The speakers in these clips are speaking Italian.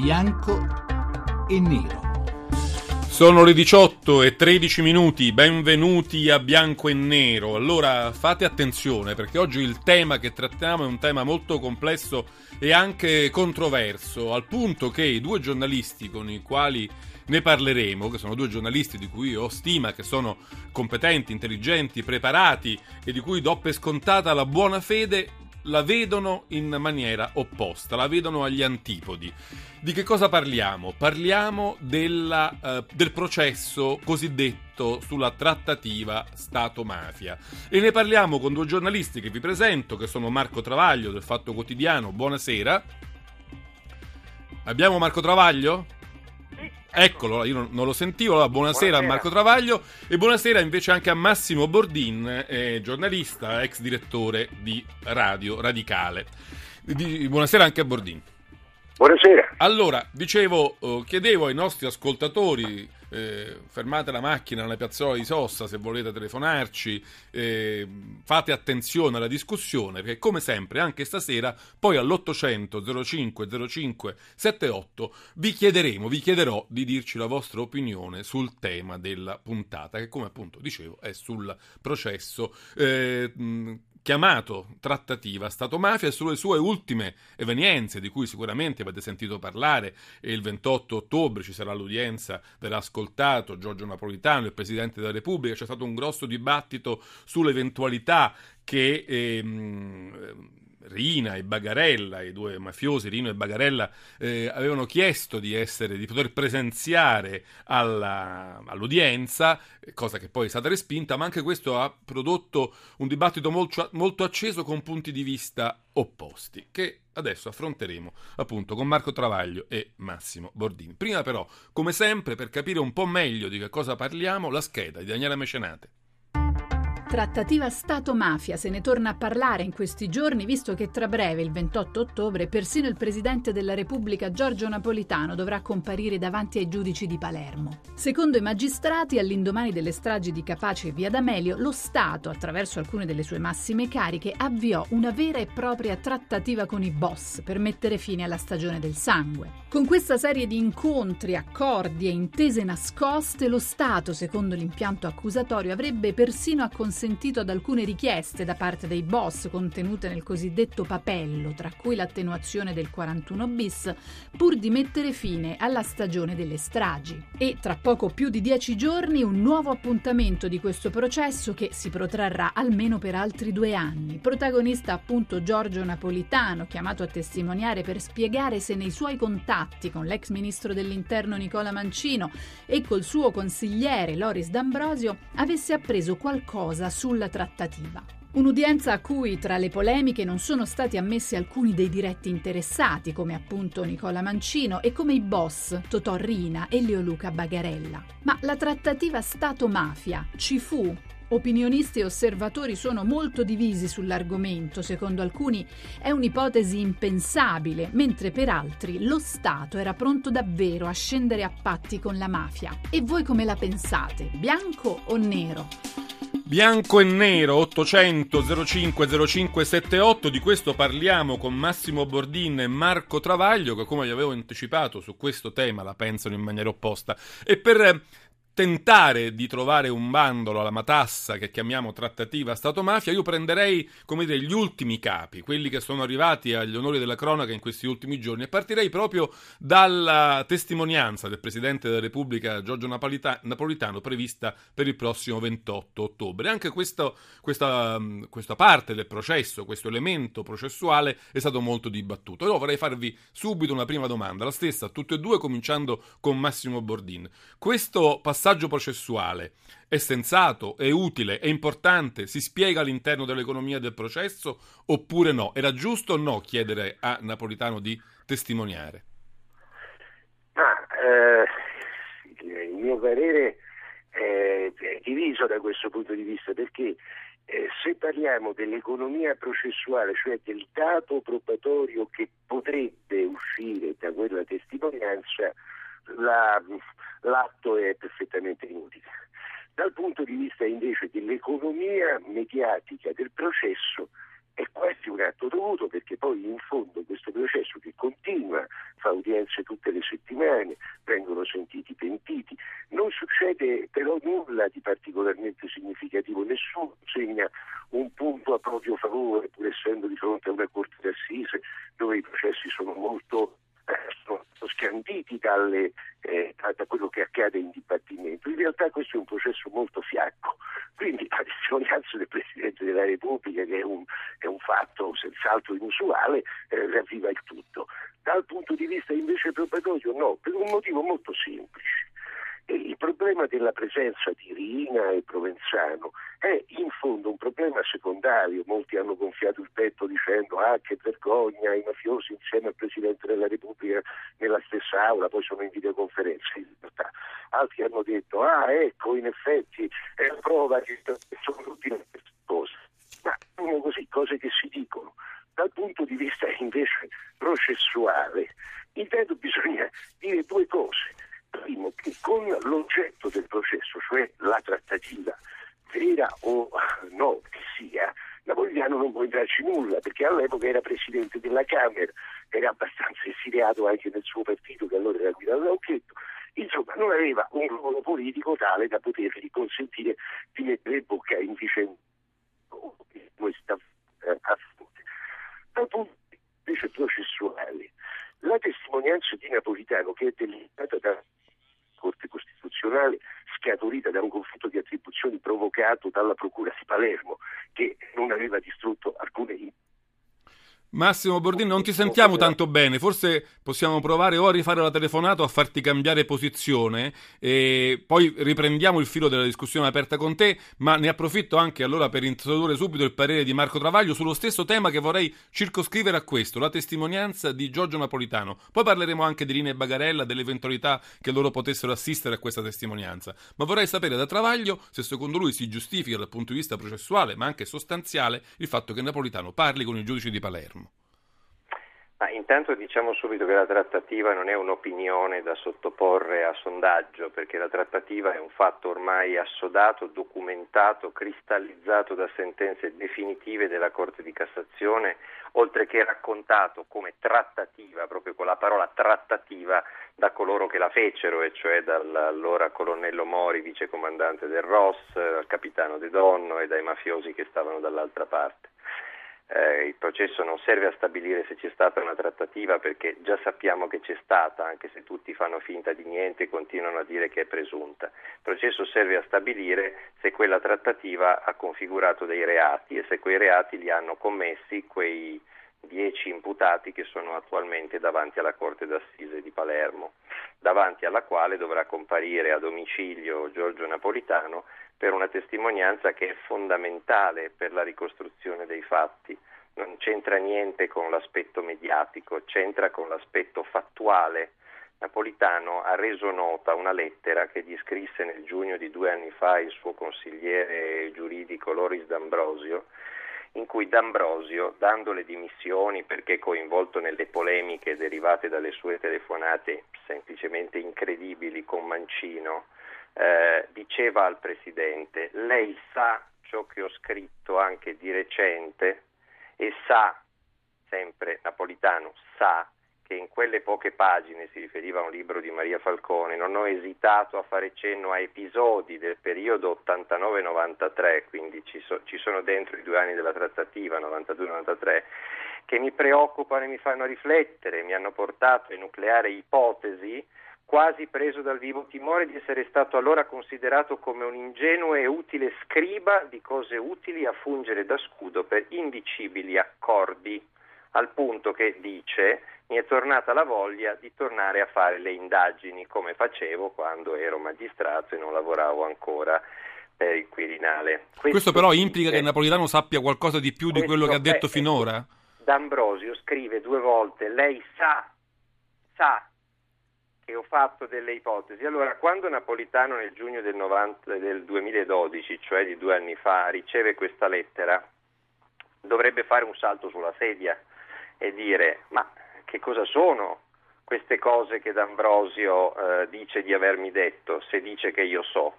bianco e nero. Sono le 18 e 13 minuti, benvenuti a Bianco e Nero. Allora fate attenzione perché oggi il tema che trattiamo è un tema molto complesso e anche controverso, al punto che i due giornalisti con i quali ne parleremo, che sono due giornalisti di cui ho stima, che sono competenti, intelligenti, preparati e di cui do per scontata la buona fede, la vedono in maniera opposta, la vedono agli antipodi. Di che cosa parliamo? Parliamo della, uh, del processo cosiddetto sulla trattativa Stato-mafia e ne parliamo con due giornalisti che vi presento, che sono Marco Travaglio del Fatto Quotidiano. Buonasera. Abbiamo Marco Travaglio? Eccolo, io non lo sentivo. Allora, buonasera, buonasera, a Marco Travaglio e buonasera invece anche a Massimo Bordin, eh, giornalista, ex direttore di Radio Radicale. Di, buonasera anche a Bordin. Buonasera. Allora, dicevo, eh, chiedevo ai nostri ascoltatori eh, fermate la macchina nella piazzola di Sossa se volete telefonarci, eh, fate attenzione alla discussione perché come sempre anche stasera poi all'800 05 05 78 vi chiederemo, vi chiederò di dirci la vostra opinione sul tema della puntata che come appunto dicevo è sul processo eh, chiamato trattativa Stato-mafia sulle sue ultime evenienze di cui sicuramente avete sentito parlare. E il 28 ottobre ci sarà l'udienza, verrà ascoltato Giorgio Napolitano, il Presidente della Repubblica, c'è stato un grosso dibattito sull'eventualità che ehm, Rina e Bagarella, i due mafiosi Rino e Bagarella, eh, avevano chiesto di, essere, di poter presenziare alla, all'udienza, cosa che poi è stata respinta, ma anche questo ha prodotto un dibattito molto, molto acceso con punti di vista opposti, che adesso affronteremo appunto con Marco Travaglio e Massimo Bordini. Prima però, come sempre, per capire un po' meglio di che cosa parliamo, la scheda di Daniela Mecenate. Trattativa Stato-mafia, se ne torna a parlare in questi giorni, visto che tra breve, il 28 ottobre, persino il Presidente della Repubblica Giorgio Napolitano dovrà comparire davanti ai giudici di Palermo. Secondo i magistrati, all'indomani delle stragi di Capace e Via D'Amelio, lo Stato, attraverso alcune delle sue massime cariche, avviò una vera e propria trattativa con i boss per mettere fine alla stagione del sangue. Con questa serie di incontri, accordi e intese nascoste, lo Stato, secondo l'impianto accusatorio, avrebbe persino acconsentito consentito ad alcune richieste da parte dei boss contenute nel cosiddetto papello, tra cui l'attenuazione del 41 bis, pur di mettere fine alla stagione delle stragi. E tra poco più di dieci giorni un nuovo appuntamento di questo processo che si protrarrà almeno per altri due anni. Protagonista appunto Giorgio Napolitano, chiamato a testimoniare per spiegare se nei suoi contatti con l'ex ministro dell'interno Nicola Mancino e col suo consigliere Loris D'Ambrosio avesse appreso qualcosa sulla trattativa. Un'udienza a cui tra le polemiche non sono stati ammessi alcuni dei diretti interessati, come appunto Nicola Mancino e come i boss Totò Rina e Leoluca Bagarella. Ma la trattativa Stato-mafia ci fu? Opinionisti e osservatori sono molto divisi sull'argomento, secondo alcuni è un'ipotesi impensabile, mentre per altri lo Stato era pronto davvero a scendere a patti con la mafia. E voi come la pensate? Bianco o nero? Bianco e nero 800 05 05 78 di questo parliamo con Massimo Bordin e Marco Travaglio che come vi avevo anticipato su questo tema la pensano in maniera opposta e per tentare di trovare un bandolo alla matassa che chiamiamo trattativa Stato-mafia, io prenderei, come dire, gli ultimi capi, quelli che sono arrivati agli onori della cronaca in questi ultimi giorni, e partirei proprio dalla testimonianza del Presidente della Repubblica Giorgio Napolita- Napolitano prevista per il prossimo 28 ottobre. Anche questo, questa, questa, parte del processo, questo elemento processuale è stato molto dibattuto. Io vorrei farvi subito una prima domanda, la stessa a tutti e due, cominciando con Massimo Bordin. Questo passaggio passaggio processuale. È sensato, è utile, è importante, si spiega all'interno dell'economia del processo? Oppure no? Era giusto o no chiedere a Napolitano di testimoniare? Ah, eh, il mio parere è diviso da questo punto di vista perché eh, se parliamo dell'economia processuale, cioè del dato probatorio che potrebbe uscire da quella testimonianza, la, l'atto è perfettamente inutile. Dal punto di vista invece dell'economia mediatica del processo è quasi un atto dovuto perché poi in fondo questo processo che continua, fa udienza udienze tutte le settimane, vengono sentiti pentiti. Non succede però nulla di particolarmente significativo, nessuno segna un punto a proprio favore, pur essendo di fronte a una corte d'assise dove i processi sono molto sono scanditi dalle, eh, da quello che accade in dibattimento. In realtà questo è un processo molto fiacco, quindi la testimonianza del Presidente della Repubblica, che è un, è un fatto senz'altro inusuale, eh, ravviva il tutto. Dal punto di vista invece probatorio no, per un motivo molto semplice. Il problema della presenza di Rina e Provenzano è in fondo un problema secondario. Molti hanno gonfiato il petto dicendo ah che vergogna, i mafiosi insieme al Presidente della Repubblica nella stessa aula, poi sono in videoconferenza. In realtà. Altri hanno detto ah ecco in effetti è la prova che sono tutti le stesse cose. Ma sono così cose che si dicono. Dal punto di vista invece processuale, intanto bisogna dire due cose. Primo, che con l'oggetto del processo, cioè la trattativa, vera o no che sia, Napolitano non può entrarci nulla perché all'epoca era presidente della Camera, era abbastanza esiliato anche nel suo partito che allora era guidato da Occhetto, insomma non aveva un ruolo politico tale da potergli consentire di mettere bocca in vicenda. Questa eh, a fronte. Dal punto di vista la testimonianza di Napolitano che è delimitata da Corte Costituzionale scaturita da un conflitto di attribuzioni provocato dalla Procura di Palermo che non aveva distrutto alcune Massimo Bordini, non ti sentiamo tanto bene, forse possiamo provare o a rifare la telefonata o a farti cambiare posizione e poi riprendiamo il filo della discussione aperta con te, ma ne approfitto anche allora per introdurre subito il parere di Marco Travaglio sullo stesso tema che vorrei circoscrivere a questo, la testimonianza di Giorgio Napolitano. Poi parleremo anche di Rina e Bagarella, dell'eventualità che loro potessero assistere a questa testimonianza, ma vorrei sapere da Travaglio se secondo lui si giustifica dal punto di vista processuale, ma anche sostanziale, il fatto che Napolitano parli con i giudici di Palermo. Ma intanto diciamo subito che la trattativa non è un'opinione da sottoporre a sondaggio, perché la trattativa è un fatto ormai assodato, documentato, cristallizzato da sentenze definitive della Corte di Cassazione, oltre che raccontato come trattativa, proprio con la parola trattativa, da coloro che la fecero, e cioè dall'allora colonnello Mori, vicecomandante del ROS, dal capitano De Donno e dai mafiosi che stavano dall'altra parte. Eh, il processo non serve a stabilire se c'è stata una trattativa perché già sappiamo che c'è stata, anche se tutti fanno finta di niente e continuano a dire che è presunta. Il processo serve a stabilire se quella trattativa ha configurato dei reati e se quei reati li hanno commessi quei dieci imputati che sono attualmente davanti alla Corte d'Assise di Palermo, davanti alla quale dovrà comparire a domicilio Giorgio Napolitano per una testimonianza che è fondamentale per la ricostruzione dei fatti. Non c'entra niente con l'aspetto mediatico, c'entra con l'aspetto fattuale. Napolitano ha reso nota una lettera che gli scrisse nel giugno di due anni fa il suo consigliere giuridico Loris D'Ambrosio, in cui D'Ambrosio, dando le dimissioni perché coinvolto nelle polemiche derivate dalle sue telefonate semplicemente incredibili con Mancino, eh, diceva al Presidente, lei sa ciò che ho scritto anche di recente e sa, sempre Napolitano, sa che in quelle poche pagine si riferiva a un libro di Maria Falcone, non ho esitato a fare cenno a episodi del periodo 89-93, quindi ci, so, ci sono dentro i due anni della trattativa 92-93, che mi preoccupano e mi fanno riflettere, mi hanno portato a enucleare ipotesi quasi preso dal vivo timore di essere stato allora considerato come un ingenuo e utile scriba di cose utili a fungere da scudo per indicibili accordi, al punto che dice mi è tornata la voglia di tornare a fare le indagini come facevo quando ero magistrato e non lavoravo ancora per il Quirinale. Questo, Questo però implica che Napolitano sappia qualcosa di più di quello che ha detto è, finora? D'Ambrosio scrive due volte, lei sa, sa che ho fatto delle ipotesi. Allora, quando Napolitano nel giugno del, 90, del 2012, cioè di due anni fa, riceve questa lettera, dovrebbe fare un salto sulla sedia e dire ma che cosa sono queste cose che D'Ambrosio eh, dice di avermi detto, se dice che io so.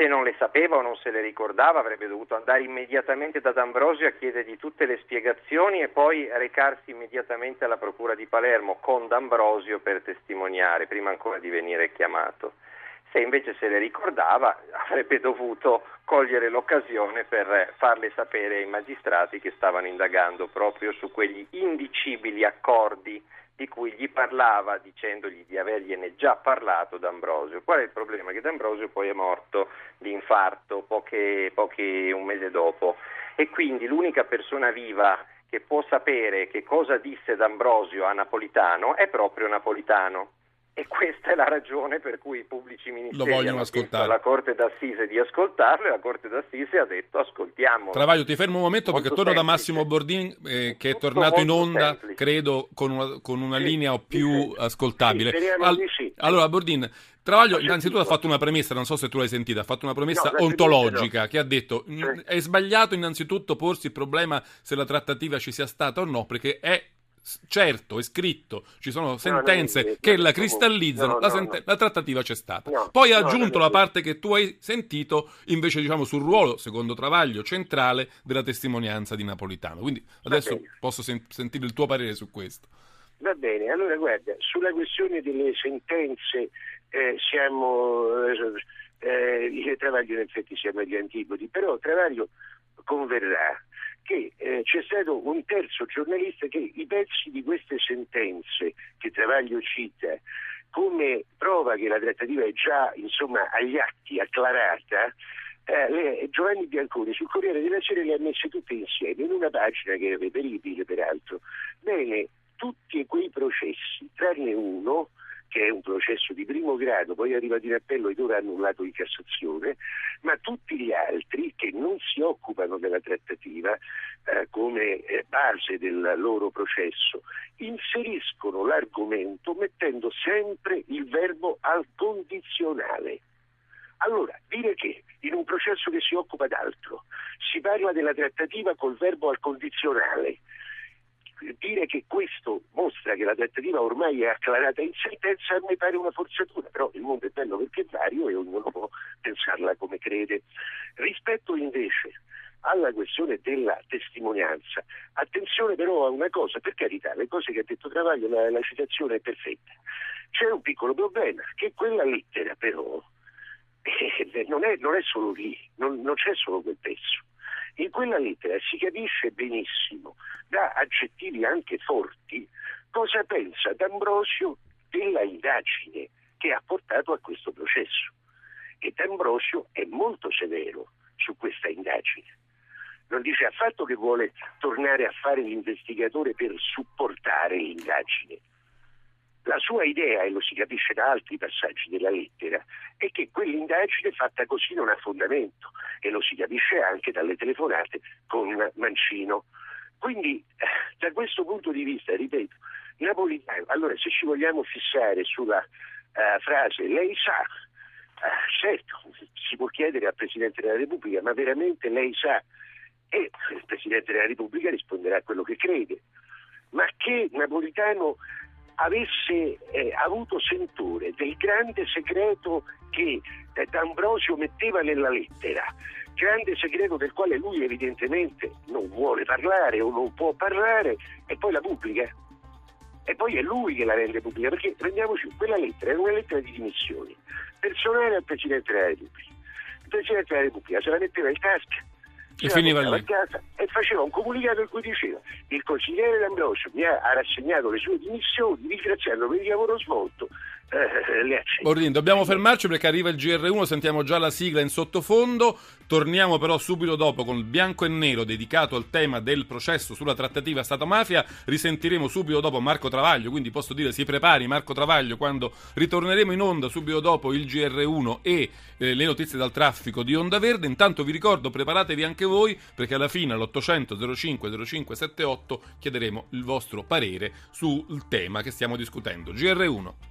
Se non le sapeva o non se le ricordava avrebbe dovuto andare immediatamente da D'Ambrosio a chiedergli tutte le spiegazioni e poi recarsi immediatamente alla Procura di Palermo con D'Ambrosio per testimoniare, prima ancora di venire chiamato. Se invece se le ricordava avrebbe dovuto cogliere l'occasione per farle sapere ai magistrati che stavano indagando proprio su quegli indicibili accordi di cui gli parlava dicendogli di avergliene già parlato D'Ambrosio. Qual è il problema? Che D'Ambrosio poi è morto di infarto poche, poche, un mese dopo e quindi l'unica persona viva che può sapere che cosa disse D'Ambrosio a Napolitano è proprio Napolitano. E questa è la ragione per cui i pubblici ministeri hanno chiesto alla Corte d'Assise di ascoltarlo e la Corte d'Assise ha detto ascoltiamolo. Travaglio, ti fermo un momento molto perché torno semplice. da Massimo Bordin eh, che è tornato in onda, semplice. credo, con una, con una sì, linea più sì, ascoltabile. Sì, Al, allora, Bordin, Travaglio innanzitutto ha fatto una premessa, non so se tu l'hai sentita, ha fatto una premessa no, ontologica no. che ha detto è sbagliato innanzitutto porsi il problema se la trattativa ci sia stata o no, perché è certo, è scritto, ci sono sentenze no, no, che la cristallizzano, no, la, senten- la, trattativa c'è stata. Poi ha aggiunto la parte che tu hai sentito invece diciamo sul ruolo, secondo Travaglio, centrale della testimonianza di Napolitano. Quindi adesso posso sen- sentire il tuo parere su questo. Va bene, allora guarda, sulla questione delle sentenze eh, siamo, eh, eh, Travaglio in effetti siamo agli antipodi, però Travaglio converrà che eh, c'è stato un terzo giornalista che i pezzi di queste sentenze che Travaglio cita come prova che la trattativa è già insomma, agli atti acclarata, eh, Giovanni Bianconi sul Corriere della Sera le ha messe tutte insieme in una pagina che è reperibile peraltro. Bene, tutti quei processi, tranne uno, che è un processo di primo grado, poi è arrivato in appello ed ora annullato in Cassazione, ma tutti gli altri che non si occupano della trattativa eh, come eh, base del loro processo inseriscono l'argomento mettendo sempre il verbo al condizionale. Allora, dire che in un processo che si occupa d'altro si parla della trattativa col verbo al condizionale dire che questo mostra che la trattativa ormai è acclarata in sentenza me pare una forzatura, però il mondo è bello perché è vario e ognuno può pensarla come crede. Rispetto invece alla questione della testimonianza, attenzione però a una cosa, per carità, le cose che ha detto Travaglio, la, la citazione è perfetta. C'è un piccolo problema, che quella lettera però eh, non, è, non, è, solo lì, non, non c'è solo quel pezzo in quella lettera si capisce benissimo, da aggettivi anche forti, cosa pensa D'Ambrosio della indagine che ha portato a questo processo. E D'Ambrosio è molto severo su questa indagine. Non dice affatto che vuole tornare a fare l'investigatore per supportare l'indagine, la sua idea, e lo si capisce da altri passaggi della lettera, è che quell'indagine fatta così non ha fondamento e lo si capisce anche dalle telefonate con Mancino. Quindi da questo punto di vista, ripeto, Napolitano, allora se ci vogliamo fissare sulla uh, frase lei sa, uh, certo, si può chiedere al Presidente della Repubblica, ma veramente lei sa? E il Presidente della Repubblica risponderà a quello che crede. Ma che Napolitano avesse eh, avuto sentore del grande segreto che eh, D'Ambrosio metteva nella lettera, grande segreto del quale lui evidentemente non vuole parlare o non può parlare e poi la pubblica. E poi è lui che la rende pubblica, perché prendiamoci, quella lettera era una lettera di dimissioni, personale al Presidente della Repubblica. Il Presidente della Repubblica se la metteva in tasca e finiva lì. Casa e faceva un comunicato in cui diceva il consigliere D'Ambrosio mi ha rassegnato le sue dimissioni ringraziando per il lavoro svolto eh, Ordin, dobbiamo fermarci perché arriva il GR1, sentiamo già la sigla in sottofondo, torniamo però subito dopo con il bianco e nero dedicato al tema del processo sulla trattativa Stato-mafia, risentiremo subito dopo Marco Travaglio, quindi posso dire si prepari Marco Travaglio quando ritorneremo in onda subito dopo il GR1 e eh, le notizie dal traffico di Onda Verde, intanto vi ricordo preparatevi anche voi perché alla fine all'800 05 05 78 chiederemo il vostro parere sul tema che stiamo discutendo. GR1.